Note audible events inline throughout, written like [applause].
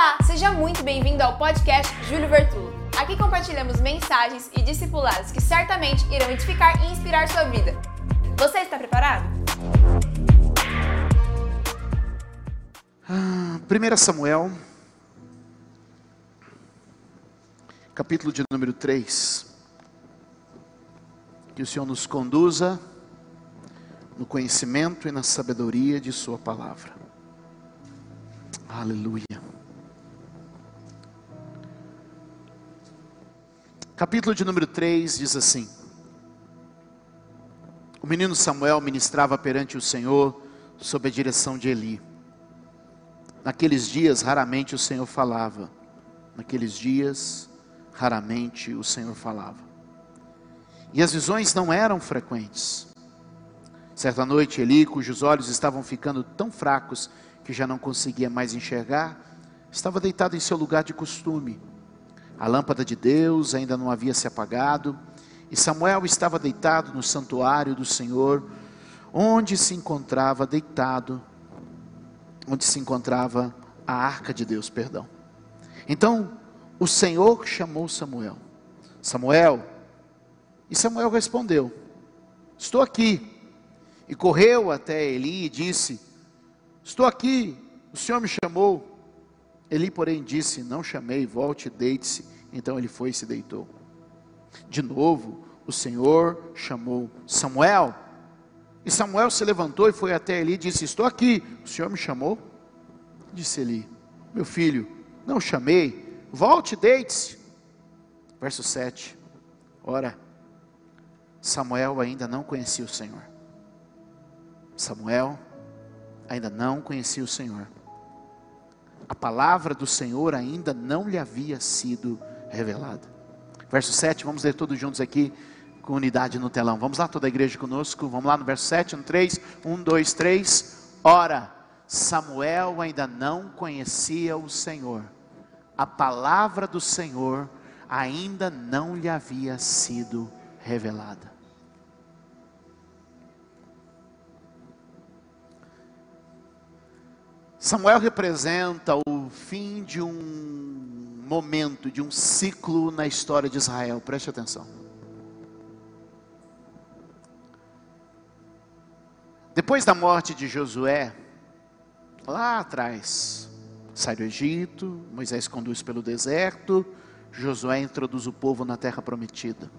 Olá, seja muito bem-vindo ao podcast Júlio Vertulo. Aqui compartilhamos mensagens e discipulados que certamente irão edificar e inspirar sua vida. Você está preparado? Ah, 1 Samuel, capítulo de número 3. Que o Senhor nos conduza no conhecimento e na sabedoria de Sua palavra. Aleluia. Capítulo de número 3 diz assim: O menino Samuel ministrava perante o Senhor sob a direção de Eli. Naqueles dias, raramente o Senhor falava. Naqueles dias, raramente o Senhor falava. E as visões não eram frequentes. Certa noite, Eli, cujos olhos estavam ficando tão fracos que já não conseguia mais enxergar, estava deitado em seu lugar de costume. A lâmpada de Deus ainda não havia se apagado, e Samuel estava deitado no santuário do Senhor, onde se encontrava deitado, onde se encontrava a arca de Deus, perdão. Então, o Senhor chamou Samuel. Samuel, e Samuel respondeu: Estou aqui. E correu até Eli e disse: Estou aqui, o Senhor me chamou. Eli, porém, disse: Não chamei, volte, deite-se. Então ele foi e se deitou. De novo, o Senhor chamou Samuel. E Samuel se levantou e foi até Eli e disse: Estou aqui, o Senhor me chamou? Disse Eli: Meu filho, não chamei, volte, deite-se. Verso 7. Ora, Samuel ainda não conhecia o Senhor. Samuel ainda não conhecia o Senhor. A palavra do Senhor ainda não lhe havia sido revelada. Verso 7, vamos ler todos juntos aqui com unidade no telão. Vamos lá, toda a igreja conosco. Vamos lá no verso 7, no 3. 1, 2, 3. Ora, Samuel ainda não conhecia o Senhor. A palavra do Senhor ainda não lhe havia sido revelada. Samuel representa o fim de um momento, de um ciclo na história de Israel. Preste atenção. Depois da morte de Josué, lá atrás, sai do Egito, Moisés conduz pelo deserto, Josué introduz o povo na terra prometida.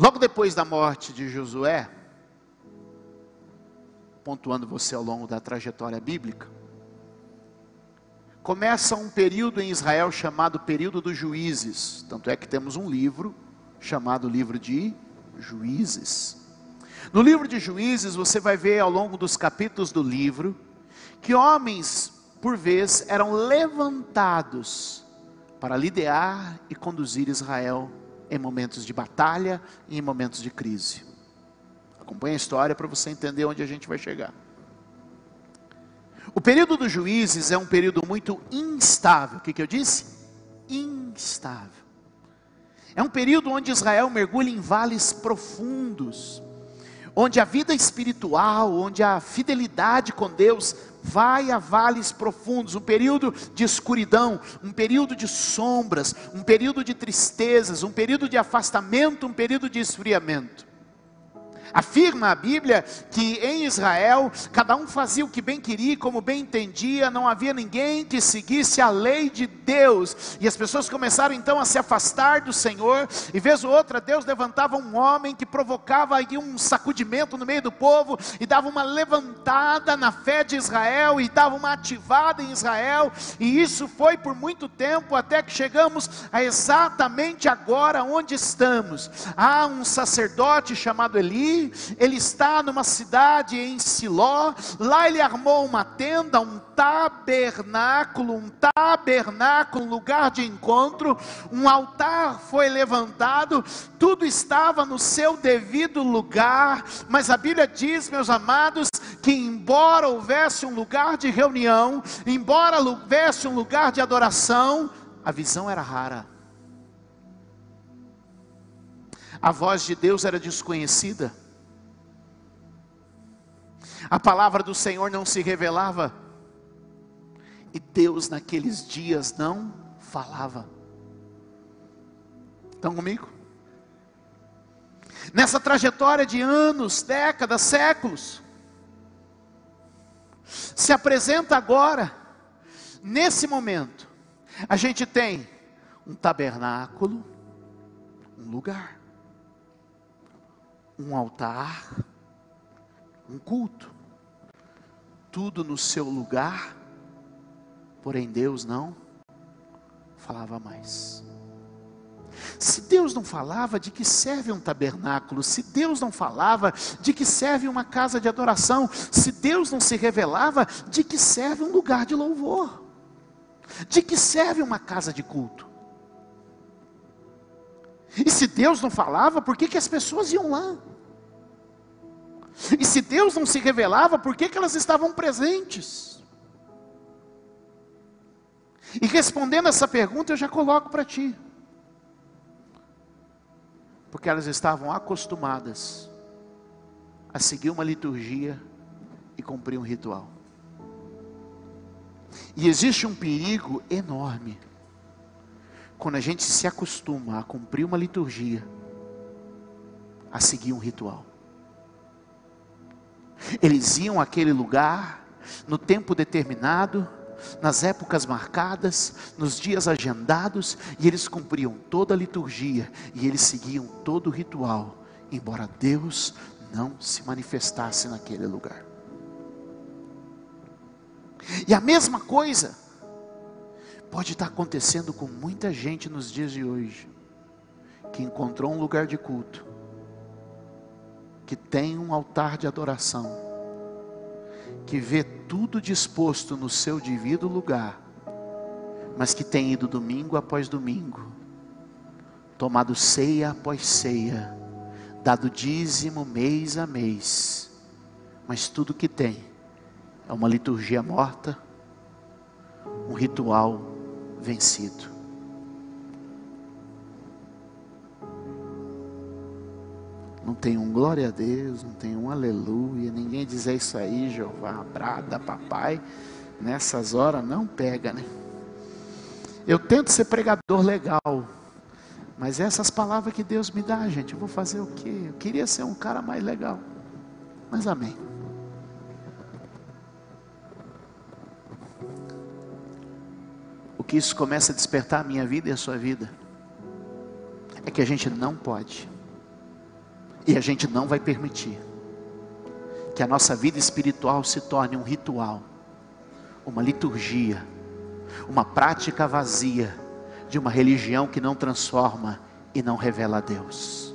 Logo depois da morte de Josué, pontuando você ao longo da trajetória bíblica, começa um período em Israel chamado período dos juízes. Tanto é que temos um livro chamado livro de Juízes. No livro de Juízes, você vai ver ao longo dos capítulos do livro que homens, por vez, eram levantados para liderar e conduzir Israel em momentos de batalha e em momentos de crise. Acompanhe a história para você entender onde a gente vai chegar. O período dos juízes é um período muito instável. O que, que eu disse? Instável. É um período onde Israel mergulha em vales profundos, onde a vida espiritual, onde a fidelidade com Deus vai a vales profundos, um período de escuridão, um período de sombras, um período de tristezas, um período de afastamento, um período de esfriamento. Afirma a Bíblia que em Israel cada um fazia o que bem queria, como bem entendia, não havia ninguém que seguisse a lei de Deus. E as pessoas começaram então a se afastar do Senhor, e vez ou outra Deus levantava um homem que provocava aí um sacudimento no meio do povo e dava uma levantada na fé de Israel e dava uma ativada em Israel, e isso foi por muito tempo até que chegamos a exatamente agora onde estamos. Há um sacerdote chamado Eli, ele está numa cidade em Siló, lá ele armou uma tenda, um tabernáculo, um tabernáculo, um lugar de encontro, um altar foi levantado, tudo estava no seu devido lugar, mas a Bíblia diz, meus amados, que embora houvesse um lugar de reunião, embora houvesse um lugar de adoração, a visão era rara. A voz de Deus era desconhecida a palavra do Senhor não se revelava. E Deus naqueles dias não falava. Estão comigo? Nessa trajetória de anos, décadas, séculos, se apresenta agora, nesse momento, a gente tem um tabernáculo, um lugar, um altar, um culto, tudo no seu lugar, porém Deus não falava mais. Se Deus não falava, de que serve um tabernáculo? Se Deus não falava, de que serve uma casa de adoração? Se Deus não se revelava, de que serve um lugar de louvor? De que serve uma casa de culto? E se Deus não falava, por que, que as pessoas iam lá? E se Deus não se revelava, por que, que elas estavam presentes? E respondendo essa pergunta, eu já coloco para ti. Porque elas estavam acostumadas a seguir uma liturgia e cumprir um ritual. E existe um perigo enorme quando a gente se acostuma a cumprir uma liturgia, a seguir um ritual. Eles iam àquele lugar, no tempo determinado, nas épocas marcadas, nos dias agendados, e eles cumpriam toda a liturgia, e eles seguiam todo o ritual, embora Deus não se manifestasse naquele lugar. E a mesma coisa pode estar acontecendo com muita gente nos dias de hoje, que encontrou um lugar de culto, que tem um altar de adoração, que vê tudo disposto no seu devido lugar, mas que tem ido domingo após domingo, tomado ceia após ceia, dado dízimo mês a mês, mas tudo que tem é uma liturgia morta, um ritual vencido. Não tem um glória a Deus, não tem um aleluia, ninguém diz é isso aí, Jeová, brada, papai. Nessas horas não pega, né? Eu tento ser pregador legal, mas essas palavras que Deus me dá, gente, eu vou fazer o quê? Eu queria ser um cara mais legal, mas amém. O que isso começa a despertar a minha vida e a sua vida é que a gente não pode e a gente não vai permitir que a nossa vida espiritual se torne um ritual, uma liturgia, uma prática vazia de uma religião que não transforma e não revela a Deus.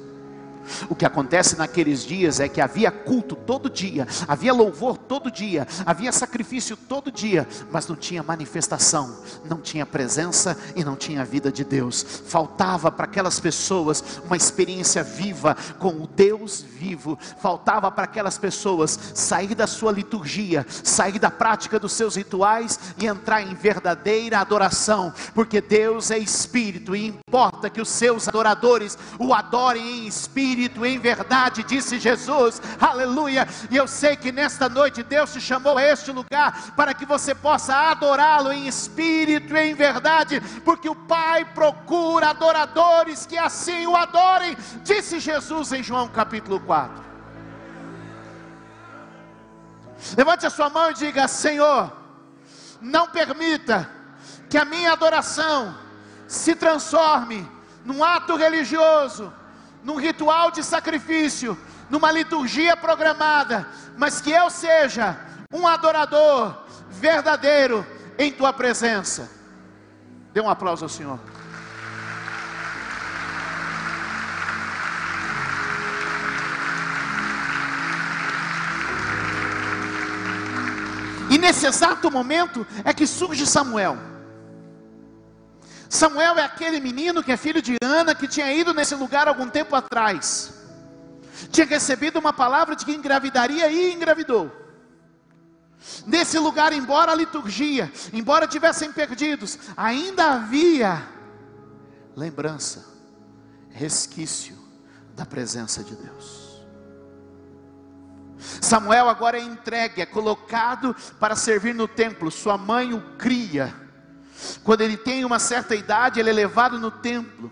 O que acontece naqueles dias é que havia culto todo dia, havia louvor todo dia, havia sacrifício todo dia, mas não tinha manifestação, não tinha presença e não tinha vida de Deus. Faltava para aquelas pessoas uma experiência viva com o Deus vivo. Faltava para aquelas pessoas sair da sua liturgia, sair da prática dos seus rituais e entrar em verdadeira adoração, porque Deus é espírito e importa que os seus adoradores o adorem em espírito espírito, em verdade, disse Jesus, aleluia. E eu sei que nesta noite Deus te chamou a este lugar para que você possa adorá-lo em espírito e em verdade, porque o Pai procura adoradores que assim o adorem, disse Jesus em João capítulo 4. Levante a sua mão e diga: Senhor, não permita que a minha adoração se transforme num ato religioso, num ritual de sacrifício, numa liturgia programada, mas que eu seja um adorador verdadeiro em tua presença. Dê um aplauso ao Senhor. E nesse exato momento é que surge Samuel. Samuel é aquele menino que é filho de Ana, que tinha ido nesse lugar algum tempo atrás. Tinha recebido uma palavra de que engravidaria e engravidou. Nesse lugar, embora a liturgia, embora tivessem perdidos, ainda havia lembrança, resquício da presença de Deus. Samuel agora é entregue, é colocado para servir no templo. Sua mãe o cria. Quando ele tem uma certa idade, ele é levado no templo.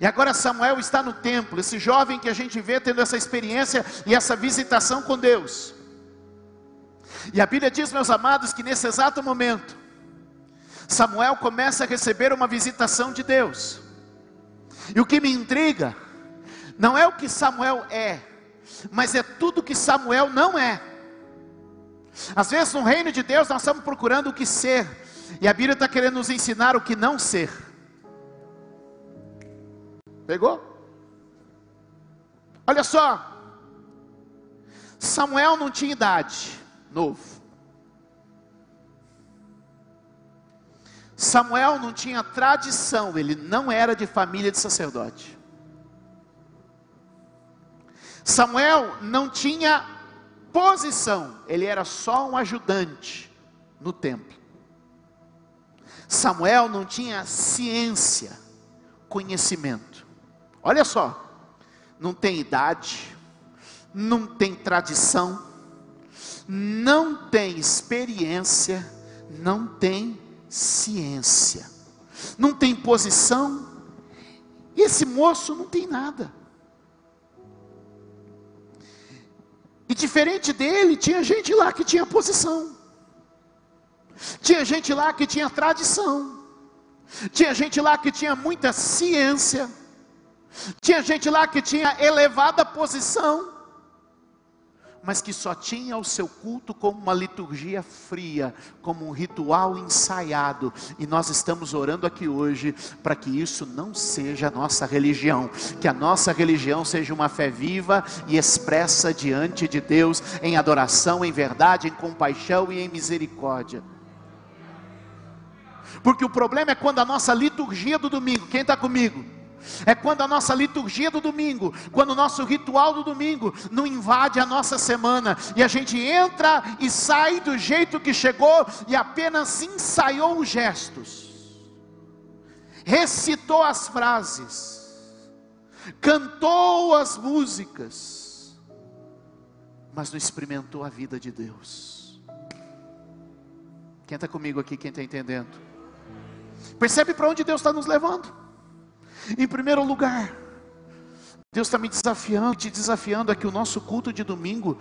E agora Samuel está no templo, esse jovem que a gente vê tendo essa experiência e essa visitação com Deus. E a Bíblia diz, meus amados, que nesse exato momento, Samuel começa a receber uma visitação de Deus. E o que me intriga, não é o que Samuel é, mas é tudo que Samuel não é. Às vezes no reino de Deus nós estamos procurando o que ser, e a Bíblia está querendo nos ensinar o que não ser. Pegou? Olha só, Samuel não tinha idade, novo. Samuel não tinha tradição, ele não era de família de sacerdote. Samuel não tinha posição, ele era só um ajudante no templo. Samuel não tinha ciência, conhecimento. Olha só, não tem idade, não tem tradição, não tem experiência, não tem ciência, não tem posição, e esse moço não tem nada. E diferente dele, tinha gente lá que tinha posição, tinha gente lá que tinha tradição, tinha gente lá que tinha muita ciência, tinha gente lá que tinha elevada posição, mas que só tinha o seu culto como uma liturgia fria, como um ritual ensaiado, e nós estamos orando aqui hoje para que isso não seja a nossa religião, que a nossa religião seja uma fé viva e expressa diante de Deus, em adoração, em verdade, em compaixão e em misericórdia. Porque o problema é quando a nossa liturgia do domingo, quem está comigo? É quando a nossa liturgia do domingo, quando o nosso ritual do domingo não invade a nossa semana e a gente entra e sai do jeito que chegou e apenas ensaiou os gestos, recitou as frases, cantou as músicas, mas não experimentou a vida de Deus. Quem está comigo aqui, quem está entendendo? Percebe para onde Deus está nos levando? Em primeiro lugar, Deus está me desafiando, te desafiando a que o nosso culto de domingo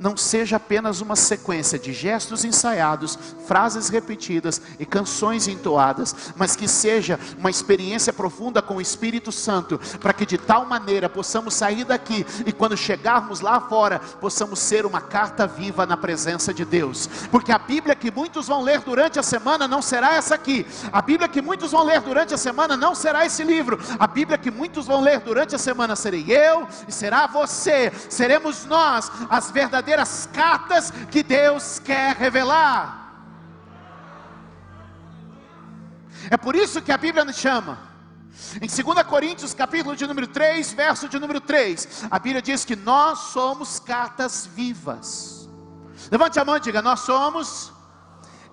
não seja apenas uma sequência de gestos ensaiados, frases repetidas e canções entoadas, mas que seja uma experiência profunda com o Espírito Santo, para que de tal maneira possamos sair daqui e quando chegarmos lá fora, possamos ser uma carta viva na presença de Deus. Porque a Bíblia que muitos vão ler durante a semana não será essa aqui. A Bíblia que muitos vão ler durante a semana não será esse livro. A Bíblia que muitos vão ler durante a semana serei eu e será você. Seremos nós as verdadeiras verdadeiras cartas que Deus quer revelar. É por isso que a Bíblia nos chama. Em 2 Coríntios, capítulo de número 3, verso de número 3, a Bíblia diz que nós somos cartas vivas. Levante a mão e diga: Nós somos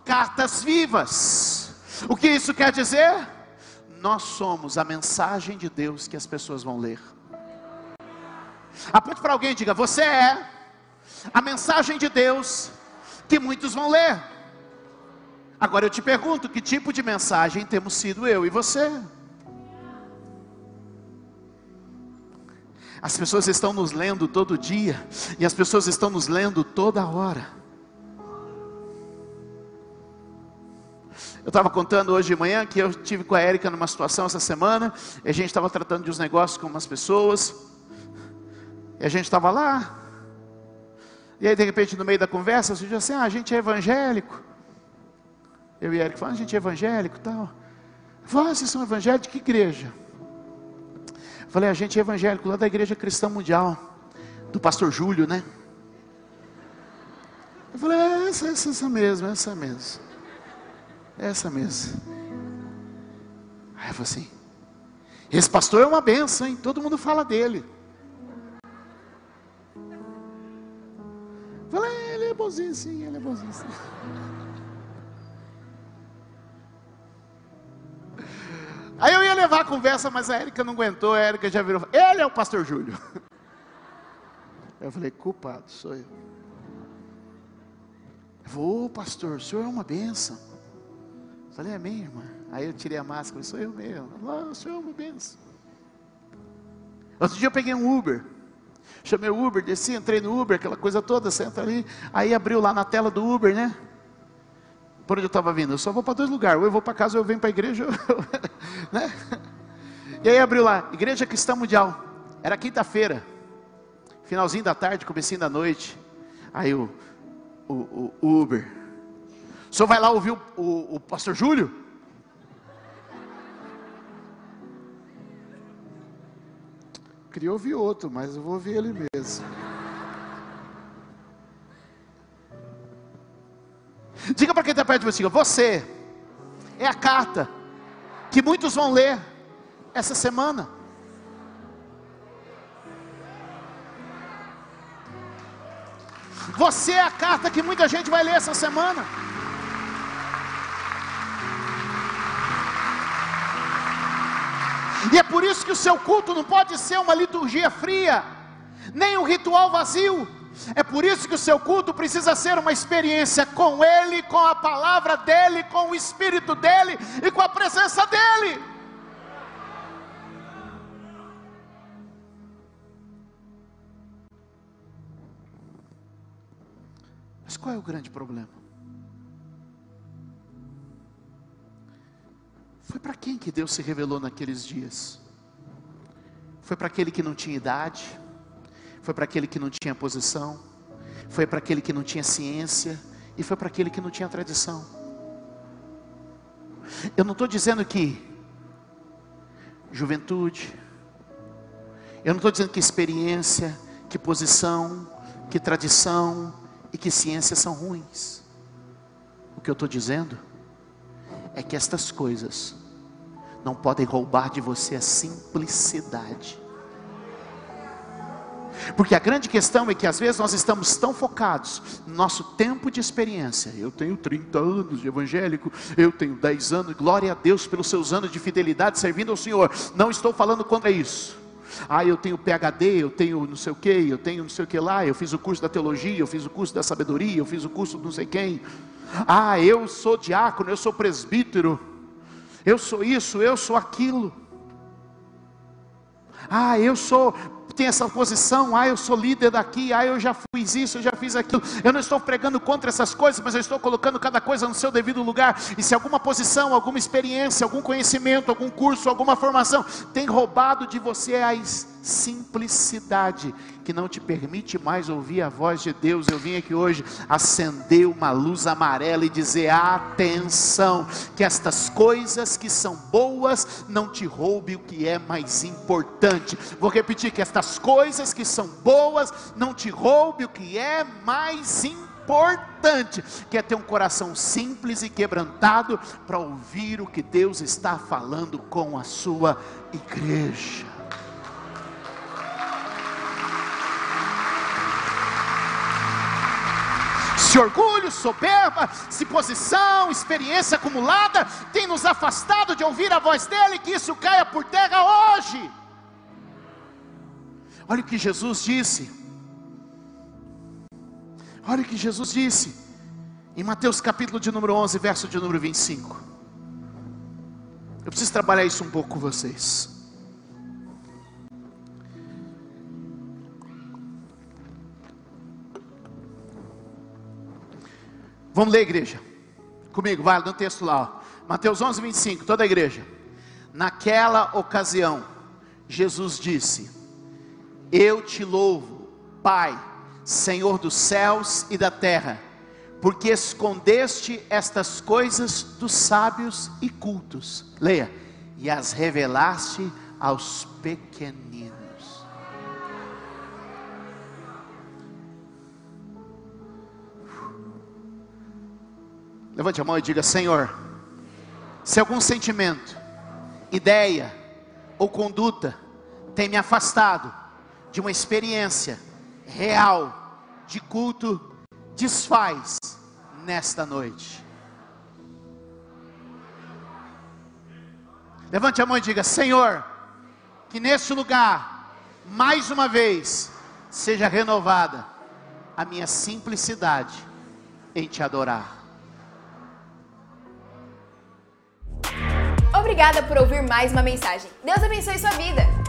cartas vivas. O que isso quer dizer? Nós somos a mensagem de Deus que as pessoas vão ler. Aponte para alguém e diga: Você é a mensagem de Deus que muitos vão ler. Agora eu te pergunto: que tipo de mensagem temos sido eu e você? As pessoas estão nos lendo todo dia, e as pessoas estão nos lendo toda hora. Eu estava contando hoje de manhã que eu tive com a Érica numa situação essa semana, e a gente estava tratando de uns negócios com umas pessoas, e a gente estava lá, e aí, de repente, no meio da conversa, você diz assim: ah, a gente é evangélico. Eu e Eric falamos, a gente é evangélico tal. Ah, vocês são evangélicos de que igreja? Eu falei, a gente é evangélico lá da Igreja Cristã Mundial, do pastor Júlio, né? Eu falei, é essa, essa, essa mesmo, essa mesmo. Essa mesmo. Aí eu falei assim, esse pastor é uma benção, hein? Todo mundo fala dele. Bonzinho sim, ele é bonzinho sim. Aí eu ia levar a conversa, mas a Érica não aguentou, a Érica já virou. Ele é o pastor Júlio. [laughs] Eu falei, culpado, sou eu. Eu falei, ô pastor, o senhor é uma benção. Eu falei, amém, irmã. Aí eu tirei a máscara, sou eu mesmo. Ah, o senhor é uma benção. Outro dia eu peguei um Uber. Chamei o Uber, desci, entrei no Uber, aquela coisa toda, senta ali. Aí abriu lá na tela do Uber, né? Por onde eu estava vindo? Eu só vou para dois lugares. Ou eu vou para casa ou eu venho para a igreja. [laughs] né? E aí abriu lá, Igreja Cristã Mundial. Era quinta-feira. Finalzinho da tarde, comecinho da noite. Aí o, o, o Uber. O senhor vai lá ouvir o, o, o pastor Júlio? Queria ouvir outro, mas eu vou ouvir ele mesmo. Diga para quem está perto de você: você é a carta que muitos vão ler essa semana. Você é a carta que muita gente vai ler essa semana. E é por isso que o seu culto não pode ser uma liturgia fria, nem um ritual vazio. É por isso que o seu culto precisa ser uma experiência com Ele, com a palavra dEle, com o Espírito dEle e com a presença dEle. Mas qual é o grande problema? Quem que Deus se revelou naqueles dias? Foi para aquele que não tinha idade? Foi para aquele que não tinha posição? Foi para aquele que não tinha ciência? E foi para aquele que não tinha tradição? Eu não estou dizendo que juventude, eu não estou dizendo que experiência, que posição, que tradição e que ciência são ruins. O que eu estou dizendo é que estas coisas não podem roubar de você a simplicidade. Porque a grande questão é que às vezes nós estamos tão focados no nosso tempo de experiência. Eu tenho 30 anos de evangélico, eu tenho 10 anos, glória a Deus pelos seus anos de fidelidade servindo ao Senhor. Não estou falando contra isso. Ah, eu tenho PhD, eu tenho não sei o que, eu tenho não sei o que lá, eu fiz o curso da teologia, eu fiz o curso da sabedoria, eu fiz o curso de não sei quem. Ah, eu sou diácono, eu sou presbítero, eu sou isso, eu sou aquilo. Ah, eu sou tenho essa posição, ah, eu sou líder daqui, ah, eu já fiz isso, eu já fiz aquilo. Eu não estou pregando contra essas coisas, mas eu estou colocando cada coisa no seu devido lugar. E se alguma posição, alguma experiência, algum conhecimento, algum curso, alguma formação tem roubado de você a simplicidade que não te permite mais ouvir a voz de Deus. Eu vim aqui hoje acender uma luz amarela e dizer: atenção, que estas coisas que são boas não te roubem o que é mais importante. Vou repetir: que estas coisas que são boas não te roubem o que é mais importante que é ter um coração simples e quebrantado para ouvir o que Deus está falando com a sua igreja. Se orgulho, soberba, se posição, experiência acumulada tem nos afastado de ouvir a voz dele, que isso caia por terra hoje. Olha o que Jesus disse. Olha o que Jesus disse em Mateus capítulo de número 11, verso de número 25. Eu preciso trabalhar isso um pouco com vocês. Vamos ler, igreja. Comigo, vai, no texto lá. Ó. Mateus 11, 25, toda a igreja. Naquela ocasião, Jesus disse: Eu te louvo, Pai, Senhor dos céus e da terra, porque escondeste estas coisas dos sábios e cultos. Leia. E as revelaste aos pequeninos. Levante a mão e diga: Senhor, se algum sentimento, ideia ou conduta tem me afastado de uma experiência real de culto, desfaz nesta noite. Levante a mão e diga: Senhor, que neste lugar, mais uma vez, seja renovada a minha simplicidade em te adorar. Obrigada por ouvir mais uma mensagem. Deus abençoe sua vida.